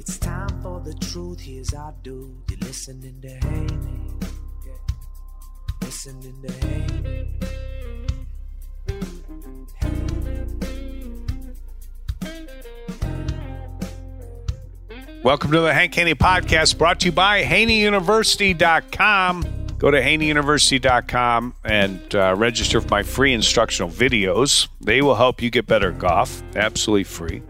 It's time for the truth. Here's our dude. You're listening to Haney. Yeah. Listening to Haney. Welcome to the Hank Haney Podcast, brought to you by HaneyUniversity.com. Go to HaneyUniversity.com and uh, register for my free instructional videos. They will help you get better at golf, absolutely free.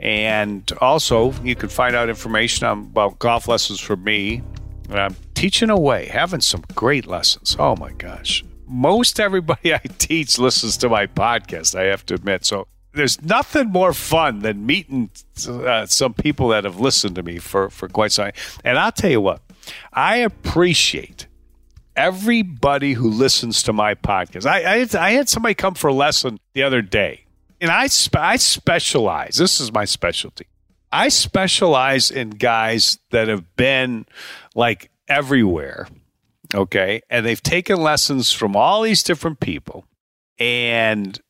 And also, you can find out information about golf lessons from me. I'm teaching away, having some great lessons. Oh my gosh. Most everybody I teach listens to my podcast, I have to admit. So there's nothing more fun than meeting uh, some people that have listened to me for, for quite some time. And I'll tell you what, I appreciate everybody who listens to my podcast. I, I, I had somebody come for a lesson the other day, and I, spe- I specialize. This is my specialty. I specialize in guys that have been like everywhere, okay? And they've taken lessons from all these different people. And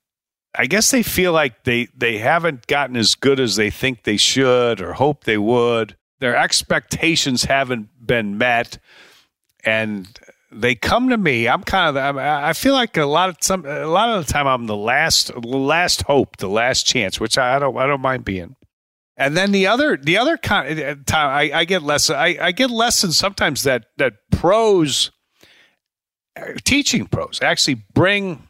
I guess they feel like they they haven't gotten as good as they think they should or hope they would. Their expectations haven't been met, and they come to me. I'm kind of I feel like a lot of some a lot of the time I'm the last last hope, the last chance, which I don't I don't mind being. And then the other the other kind uh, time I, I get less I, I get lessons sometimes that that pros uh, teaching pros actually bring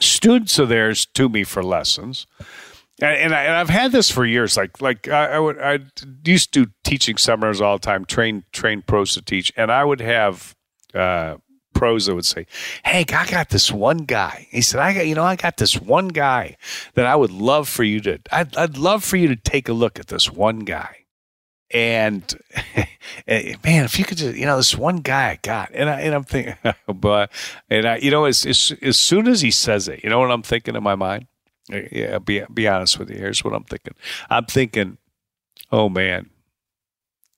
students of theirs to me for lessons. And, and, I, have had this for years. Like, like I, I, would, I used to do teaching seminars all the time, train, train pros to teach, and I would have uh, pros that would say, Hank, I got this one guy." He said, "I got, you know, I got this one guy that I would love for you to. I'd, I'd love for you to take a look at this one guy." And man, if you could just, you know, this one guy I got, and I and I'm thinking, but and I, you know, as, as as soon as he says it, you know what I'm thinking in my mind? Yeah, be be honest with you. Here's what I'm thinking. I'm thinking, oh man,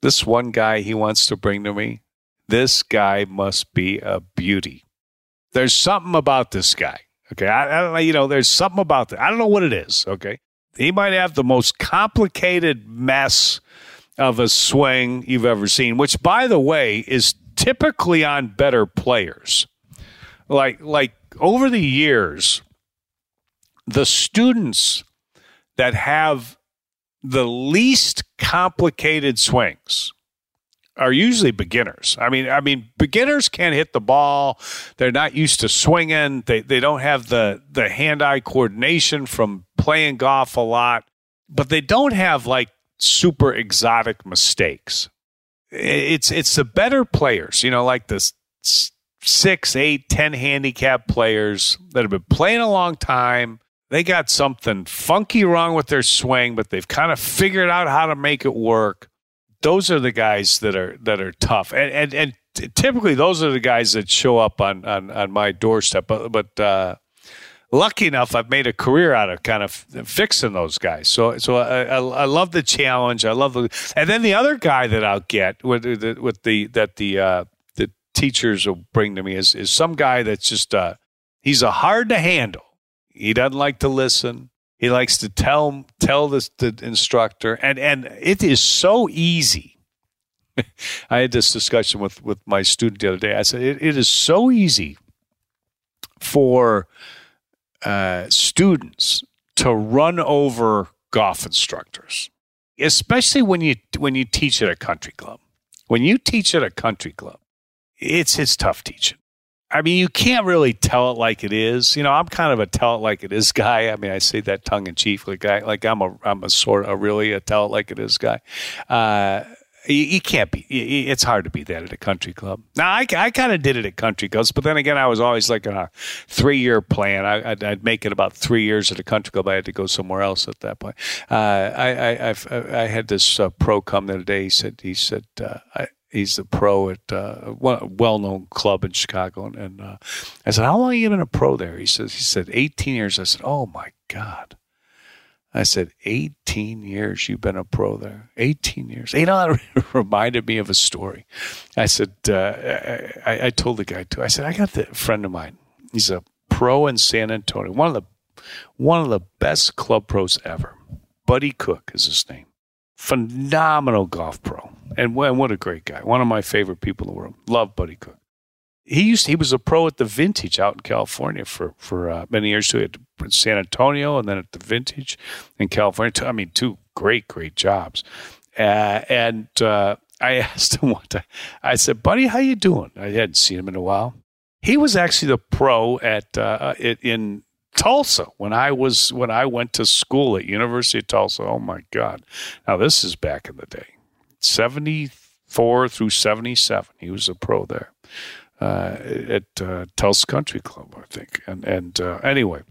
this one guy he wants to bring to me, this guy must be a beauty. There's something about this guy. Okay, I, I don't know. You know, there's something about that. I don't know what it is. Okay, he might have the most complicated mess of a swing you've ever seen, which, by the way, is typically on better players. Like, like over the years, the students that have the least complicated swings are usually beginners. I mean, I mean, beginners can't hit the ball. They're not used to swinging. They they don't have the the hand eye coordination from playing golf a lot, but they don't have like super exotic mistakes. It's it's the better players, you know, like the six, eight, ten handicap players that have been playing a long time. They got something funky wrong with their swing, but they've kind of figured out how to make it work. Those are the guys that are that are tough, and and, and typically those are the guys that show up on on, on my doorstep. But but uh, lucky enough, I've made a career out of kind of fixing those guys. So so I, I, I love the challenge. I love the and then the other guy that I'll get with the, with the that the uh, the teachers will bring to me is is some guy that's just uh, he's a hard to handle. He doesn't like to listen. He likes to tell tell the, the instructor, and and it is so easy. I had this discussion with with my student the other day. I said it, it is so easy for uh, students to run over golf instructors, especially when you when you teach at a country club. When you teach at a country club, it's it's tough teaching. I mean, you can't really tell it like it is. You know, I'm kind of a tell it like it is guy. I mean, I say that tongue in cheek, like I, like I'm a I'm a sort of really a tell it like it is guy. Uh, you, you, can't be. It's hard to be that at a country club. Now, I, I kind of did it at country clubs, but then again, I was always like a three year plan. I, would I'd make it about three years at a country club. I had to go somewhere else at that point. Uh, I, I, I, I had this uh, pro come the other day. He said, he said, uh, I, he's a pro at uh, a well-known club in Chicago. And, and uh, I said, "How long have you been a pro there?" He says, "He said 18 years." I said, "Oh my God." I said, 18 years you've been a pro there. 18 years. You know, that reminded me of a story. I said, uh, I, I, told the guy too, I said, I got the friend of mine. He's a pro in San Antonio, one of the, one of the best club pros ever. Buddy Cook is his name. Phenomenal golf pro. And, what a great guy. One of my favorite people in the world. Love Buddy Cook he used he was a pro at the Vintage out in California for for uh, many years. He had San Antonio and then at the Vintage in California. I mean, two great great jobs. Uh, and uh, I asked him one time. I said, "Buddy, how you doing?" I hadn't seen him in a while. He was actually the pro at uh, in Tulsa when I was when I went to school at University of Tulsa. Oh my God! Now this is back in the day, seventy four through seventy seven. He was a pro there uh, at uh, Tulsa Country Club, I think. And and uh, anyway,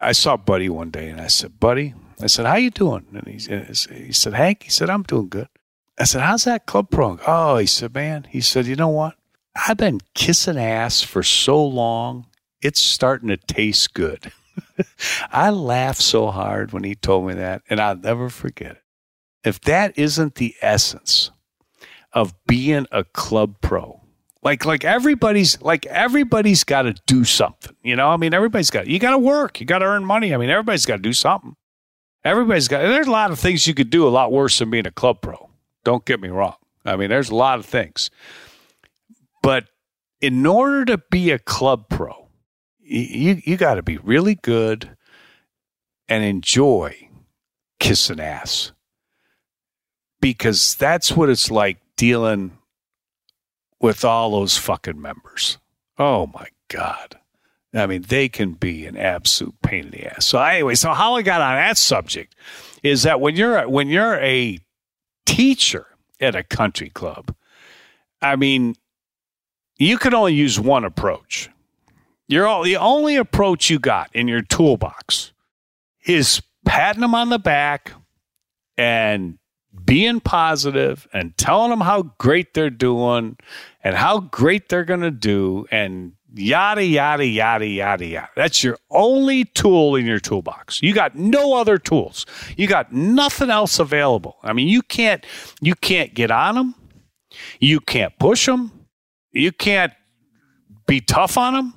I saw Buddy one day, and I said, "Buddy," I said, "How you doing?" And he, he said, "Hank," he said, "I'm doing good." I said, "How's that club pro?" Oh, he said, "Man," he said, "You know what? I've been kissing ass for so long, it's starting to taste good." I laughed so hard when he told me that, and I'll never forget it. If that isn't the essence of being a club pro, like like everybody's like everybody's got to do something. You know, I mean, everybody's got you got to work, you got to earn money. I mean, everybody's got to do something. Everybody's got. There's a lot of things you could do a lot worse than being a club pro. Don't get me wrong. I mean, there's a lot of things, but in order to be a club pro, you you got to be really good and enjoy kissing ass because that's what it's like dealing with all those fucking members. Oh my God. I mean, they can be an absolute pain in the ass. So anyway, so how I got on that subject is that when you're when you're a teacher at a country club, I mean, you can only use one approach. You're all the only approach you got in your toolbox is patting them on the back and being positive and telling them how great they're doing and how great they're going to do and yada, yada, yada, yada, yada. That's your only tool in your toolbox. You got no other tools. You got nothing else available. I mean, you can't, you can't get on them. You can't push them. You can't be tough on them.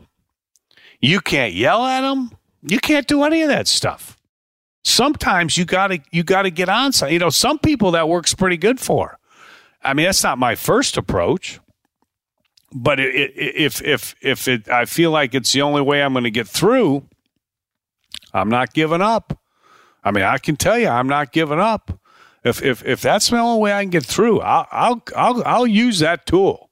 You can't yell at them. You can't do any of that stuff sometimes you got to you got to get on some. You know, some people that works pretty good for. I mean, that's not my first approach, but it, it, if if if it, I feel like it's the only way I'm going to get through, I'm not giving up. I mean, I can tell you, I'm not giving up. If if if that's the only way I can get through, I'll I'll I'll, I'll use that tool.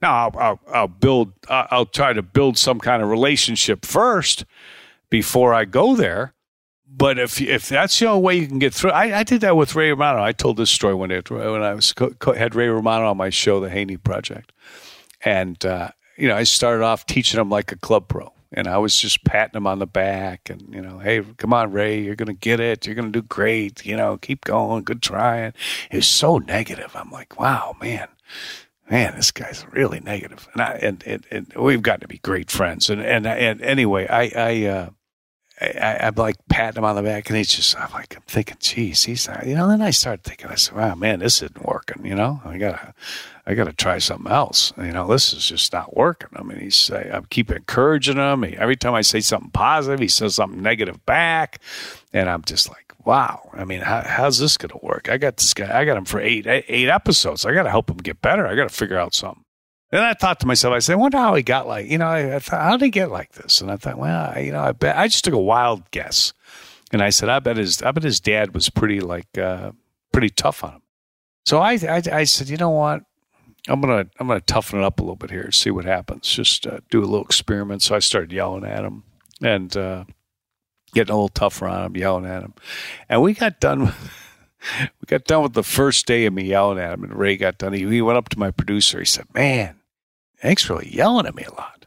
Now I'll, I'll, I'll build. I'll try to build some kind of relationship first before I go there but if if that's the only way you can get through, I, I did that with Ray Romano. I told this story one day when I was had Ray Romano on my show, The Haney Project, and uh, you know I started off teaching him like a club pro. and I was just patting him on the back and, you know, hey, come on, Ray, you're going to get it. You're going to do great. You know, keep going. Good trying. He was so negative. I'm like, wow, man, man, this guy's really. And I, and, and, and we've got to be great friends. And, and, and anyway, I, I, uh, I, I'm like patting him on the back, and he's just, I'm like, I'm thinking, geez, he's, you know. Then I started thinking, I said, wow, man, this isn't working. You know, I gotta, I gotta try something else. You know, this is just not working. I mean, he's, I keep encouraging him. He, every time I say something positive, he says something negative back, and I'm just like, wow. I mean, how, how's this gonna work? I got this guy. I got him for eight, eight episodes. I got to help him get better. I got to figure out something. And I thought to myself, I said, I wonder how he got like, you know, I, I thought, how did he get like this? And I thought, well, I, you know, I bet I just took a wild guess, and I said, I bet his, I bet his dad was pretty like, uh, pretty tough on him. So I, I, I said, you know what? I'm gonna, I'm gonna toughen it up a little bit here, and see what happens. Just uh, do a little experiment. So I started yelling at him and uh, getting a little tougher on him, yelling at him, and we got done. With, we got done with the first day of me yelling at him, and Ray got done. He, he went up to my producer. He said, "Man, Hank's really yelling at me a lot.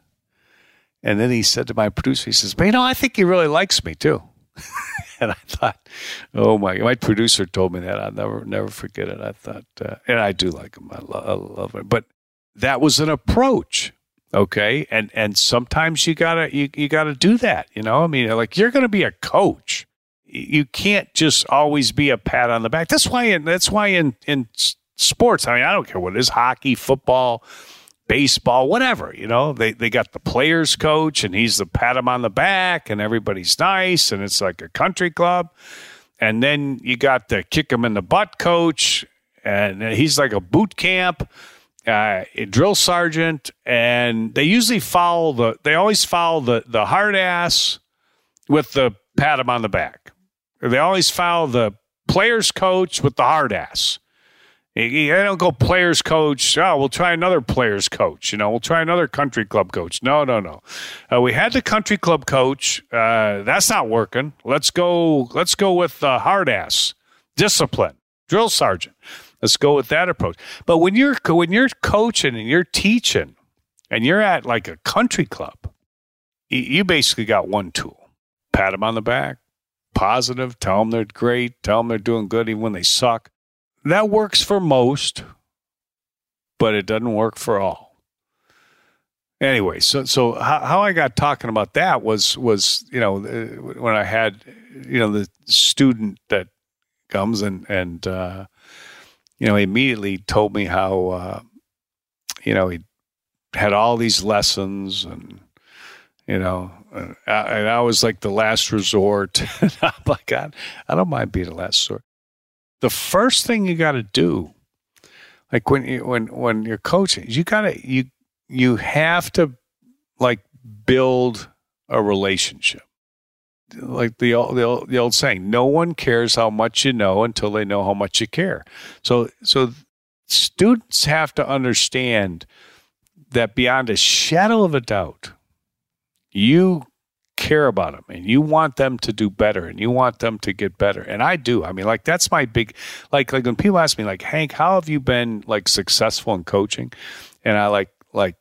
And then he said to my producer, he says, but you know, I think he really likes me too. and I thought, oh my, my producer told me that. I'll never, never forget it. I thought, uh, and I do like him. I, lo- I love him. But that was an approach. Okay. And, and sometimes you gotta, you, you gotta do that. You know, I mean, like you're going to be a coach. You can't just always be a pat on the back. That's why, in, that's why in, in sports, I mean, I don't care what it is, hockey, football, baseball, whatever. You know, they they got the players coach, and he's the pat him on the back, and everybody's nice, and it's like a country club. And then you got the kick him in the butt coach, and he's like a boot camp. Uh, drill sergeant, and they usually follow the. They always follow the the hard ass with the pat him on the back. They always follow the players coach with the hard ass. I don't go players coach. Oh, we'll try another players coach. You know, we'll try another country club coach. No, no, no. Uh, we had the country club coach. Uh, that's not working. Let's go. Let's go with uh, hard ass discipline, drill sergeant. Let's go with that approach. But when you're when you're coaching and you're teaching, and you're at like a country club, you basically got one tool: pat them on the back, positive, tell them they're great, tell them they're doing good even when they suck that works for most, but it doesn't work for all. Anyway, so so how, how I got talking about that was was you know when I had you know the student that comes and and uh, you know he immediately told me how uh, you know he had all these lessons and you know and I, and I was like the last resort. I'm like God, I don't mind being the last resort the first thing you got to do, like when you when when you're coaching, you gotta you you have to like build a relationship. Like the old, the old, the old saying, no one cares how much you know until they know how much you care. So so students have to understand that beyond a shadow of a doubt, you care about them and you want them to do better and you want them to get better. And I do. I mean, like that's my big like like when people ask me like, "Hank, how have you been like successful in coaching?" And I like like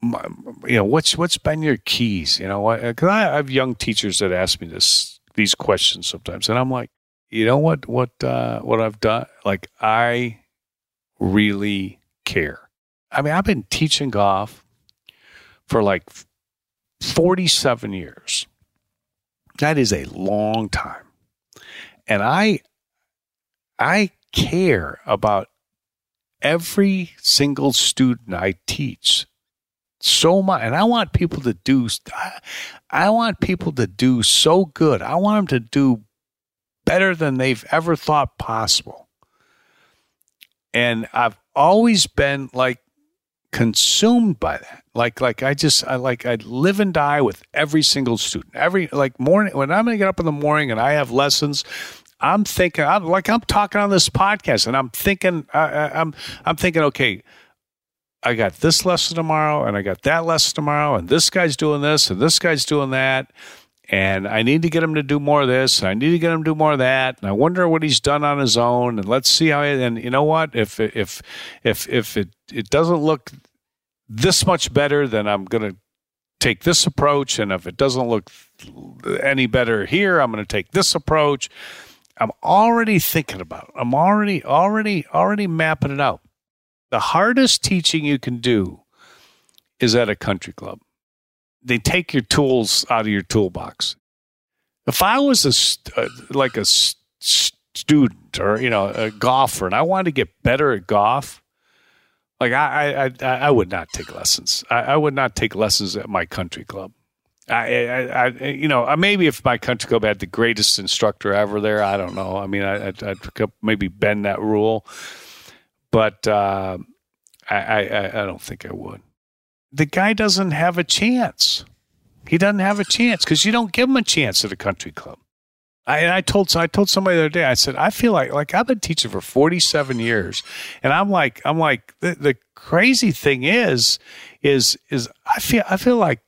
my, you know, what's what's been your keys, you know, I, I have young teachers that ask me this these questions sometimes and I'm like, "You know what what uh what I've done? Like I really care." I mean, I've been teaching golf for like 47 years. That is a long time. And I I care about every single student I teach so much and I want people to do I want people to do so good. I want them to do better than they've ever thought possible. And I've always been like consumed by that. Like, like I just, I like, I live and die with every single student. Every like morning when I'm going to get up in the morning and I have lessons, I'm thinking, I'm like, I'm talking on this podcast, and I'm thinking, I, I'm, I'm thinking, okay. I got this lesson tomorrow, and I got that lesson tomorrow, and this guy's doing this, and this guy's doing that, and I need to get him to do more of this, I need to get him to do more of that, and I wonder what he's done on his own, and let's see how. He, and you know what? If if if if it it doesn't look this much better, then I'm gonna take this approach, and if it doesn't look any better here, I'm to take this approach. I'm already thinking about it. I'm already, already, already mapping it out. The hardest teaching you can do is at a country club. They take your tools out of your toolbox. If I was a uh, like a student or you know a golfer and I wanted to get better at golf, like I I I, I would not take lessons. I, I, would not take lessons at my country club. I, I, I, you know maybe if my country club had the greatest instructor ever there, I don't know. I mean, I, I'd, I'd maybe bend that rule, but uh, I, I I don't think I would. The guy doesn't have a chance. He doesn't have a chance because you don't give him a chance at a country club. I, I told I told somebody the other day. I said I feel like like I've been teaching for forty seven years, and I'm like I'm like the, the crazy thing is is is I feel I feel like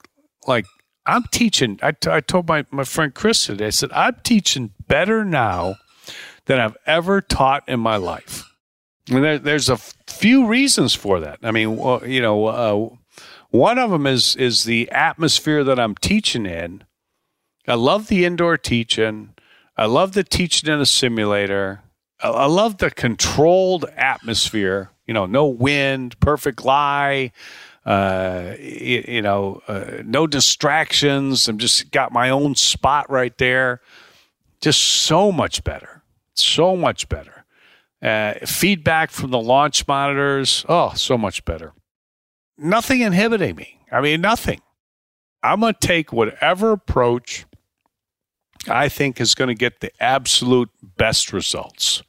like I'm teaching. I, t- I told my my friend Chris today. I said I'm teaching better now than I've ever taught in my life. And there, there's a few reasons for that. I mean, well, you know, uh, one of them is is the atmosphere that I'm teaching in. I love the indoor teaching. I love the teaching in a simulator. I, I love the controlled atmosphere. You know, no wind, perfect lie. Uh, you, you, know, uh, no distractions. I'm just got my own spot right there. Just so much better. So much better. Uh, feedback from the launch monitors. Oh, so much better nothing inhibiting me. I mean, nothing. I'm going to take whatever approach I think is going to get the absolute best results.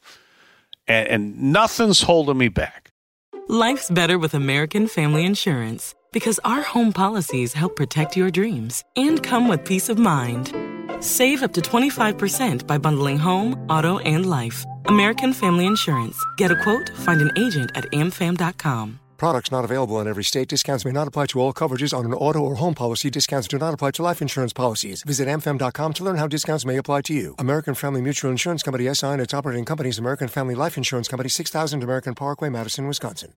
And, and, nothing's holding me back. Life's better with American Family Insurance because our home policies help protect your dreams and come with peace of mind. Save up to 25% by bundling home, auto, and life. American Family Insurance. Get a quote, find an agent at amfam.com. Products not available in every state. Discounts may not apply to all coverages on an auto or home policy. Discounts do not apply to life insurance policies. Visit amfam.com to learn how discounts may apply to you. American Family Mutual Insurance Company SI and its operating companies American Family Life Insurance Company 6000 American Parkway, Madison, Wisconsin.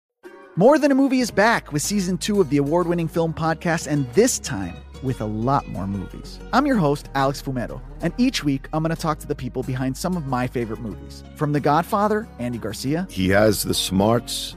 More Than a Movie is back with season two of the award winning film podcast, and this time with a lot more movies. I'm your host, Alex Fumero, and each week I'm going to talk to the people behind some of my favorite movies. From The Godfather, Andy Garcia. He has the smarts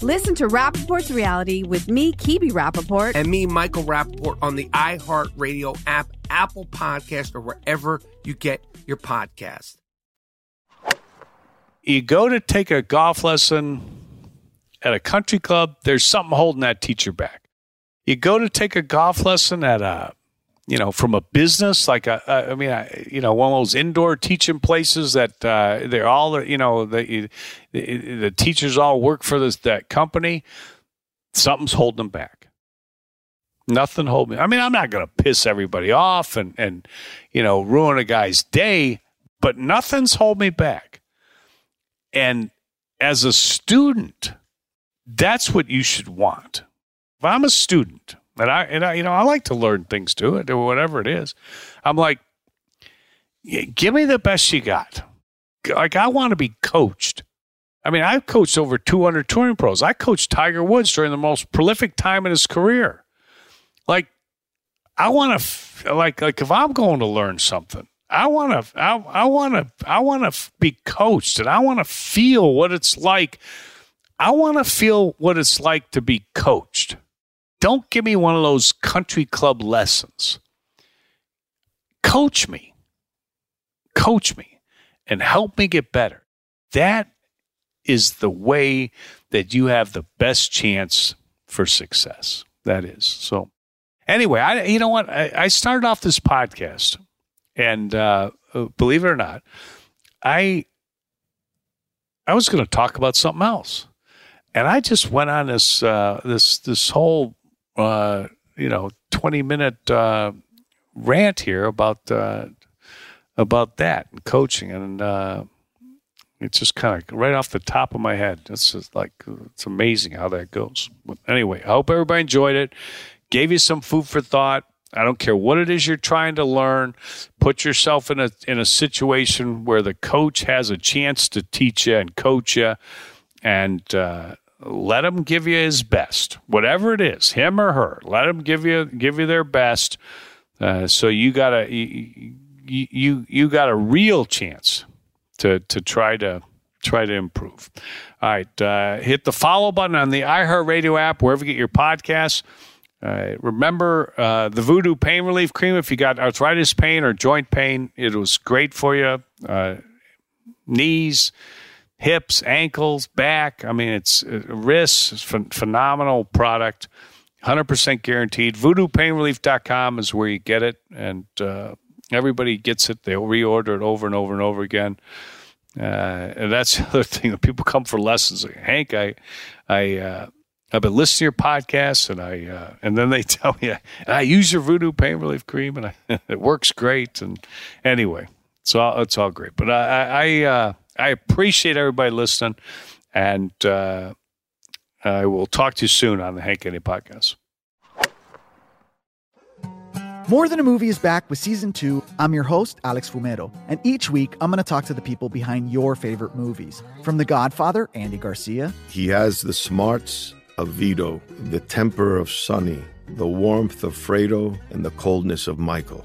Listen to Rappaport's reality with me, Kibi Rappaport. And me, Michael Rappaport, on the iHeartRadio app, Apple Podcast, or wherever you get your podcast. You go to take a golf lesson at a country club, there's something holding that teacher back. You go to take a golf lesson at a, you know, from a business like a, I mean, I, you know, one of those indoor teaching places that uh, they're all, you know, the, the the teachers all work for this that company. Something's holding them back. Nothing holding me. I mean, I'm not going to piss everybody off and and you know ruin a guy's day, but nothing's holding me back. And as a student, that's what you should want. If I'm a student and I and I, you know I like to learn things too, or whatever it is, I'm like, give me the best you got. Like I want to be coached. I mean, I've coached over 200 touring pros. I coached Tiger Woods during the most prolific time in his career. Like, I want to, f- like, like if I'm going to learn something, I want to, I, I want to, I want to be coached, and I want to feel what it's like. I want to feel what it's like to be coached. Don't give me one of those country club lessons. Coach me, coach me, and help me get better. That is the way that you have the best chance for success. That is so. Anyway, I you know what I, I started off this podcast, and uh, believe it or not, I I was going to talk about something else, and I just went on this uh, this this whole uh, you know twenty minute uh, rant here about uh, about that and coaching and. Uh, it's just kind of right off the top of my head. It's just like it's amazing how that goes. But anyway, I hope everybody enjoyed it. Gave you some food for thought. I don't care what it is you're trying to learn. Put yourself in a in a situation where the coach has a chance to teach you and coach you, and uh, let him give you his best, whatever it is, him or her. Let him give you give you their best. Uh, so you got a you, you you got a real chance to to try to try to improve. All right, uh, hit the follow button on the iHeartRadio app wherever you get your podcasts. Uh, remember uh, the Voodoo Pain Relief Cream if you got arthritis pain or joint pain. It was great for you. Uh, knees, hips, ankles, back. I mean, it's uh, wrists. It's ph- phenomenal product. 100% guaranteed. VoodooPainRelief.com is where you get it. And uh, everybody gets it. They'll reorder it over and over and over again. Uh, and that's the other thing. People come for lessons. Like, Hank, I, I, uh, I've been listening to your podcast, and I, uh, and then they tell me I, use your Voodoo Pain Relief Cream, and I, it works great. And anyway, it's all it's all great. But I, I, uh, I appreciate everybody listening, and uh, I will talk to you soon on the Hank Haney podcast. More Than a Movie is back with season two. I'm your host, Alex Fumero, and each week I'm going to talk to the people behind your favorite movies. From The Godfather, Andy Garcia, He has the smarts of Vito, the temper of Sonny, the warmth of Fredo, and the coldness of Michael.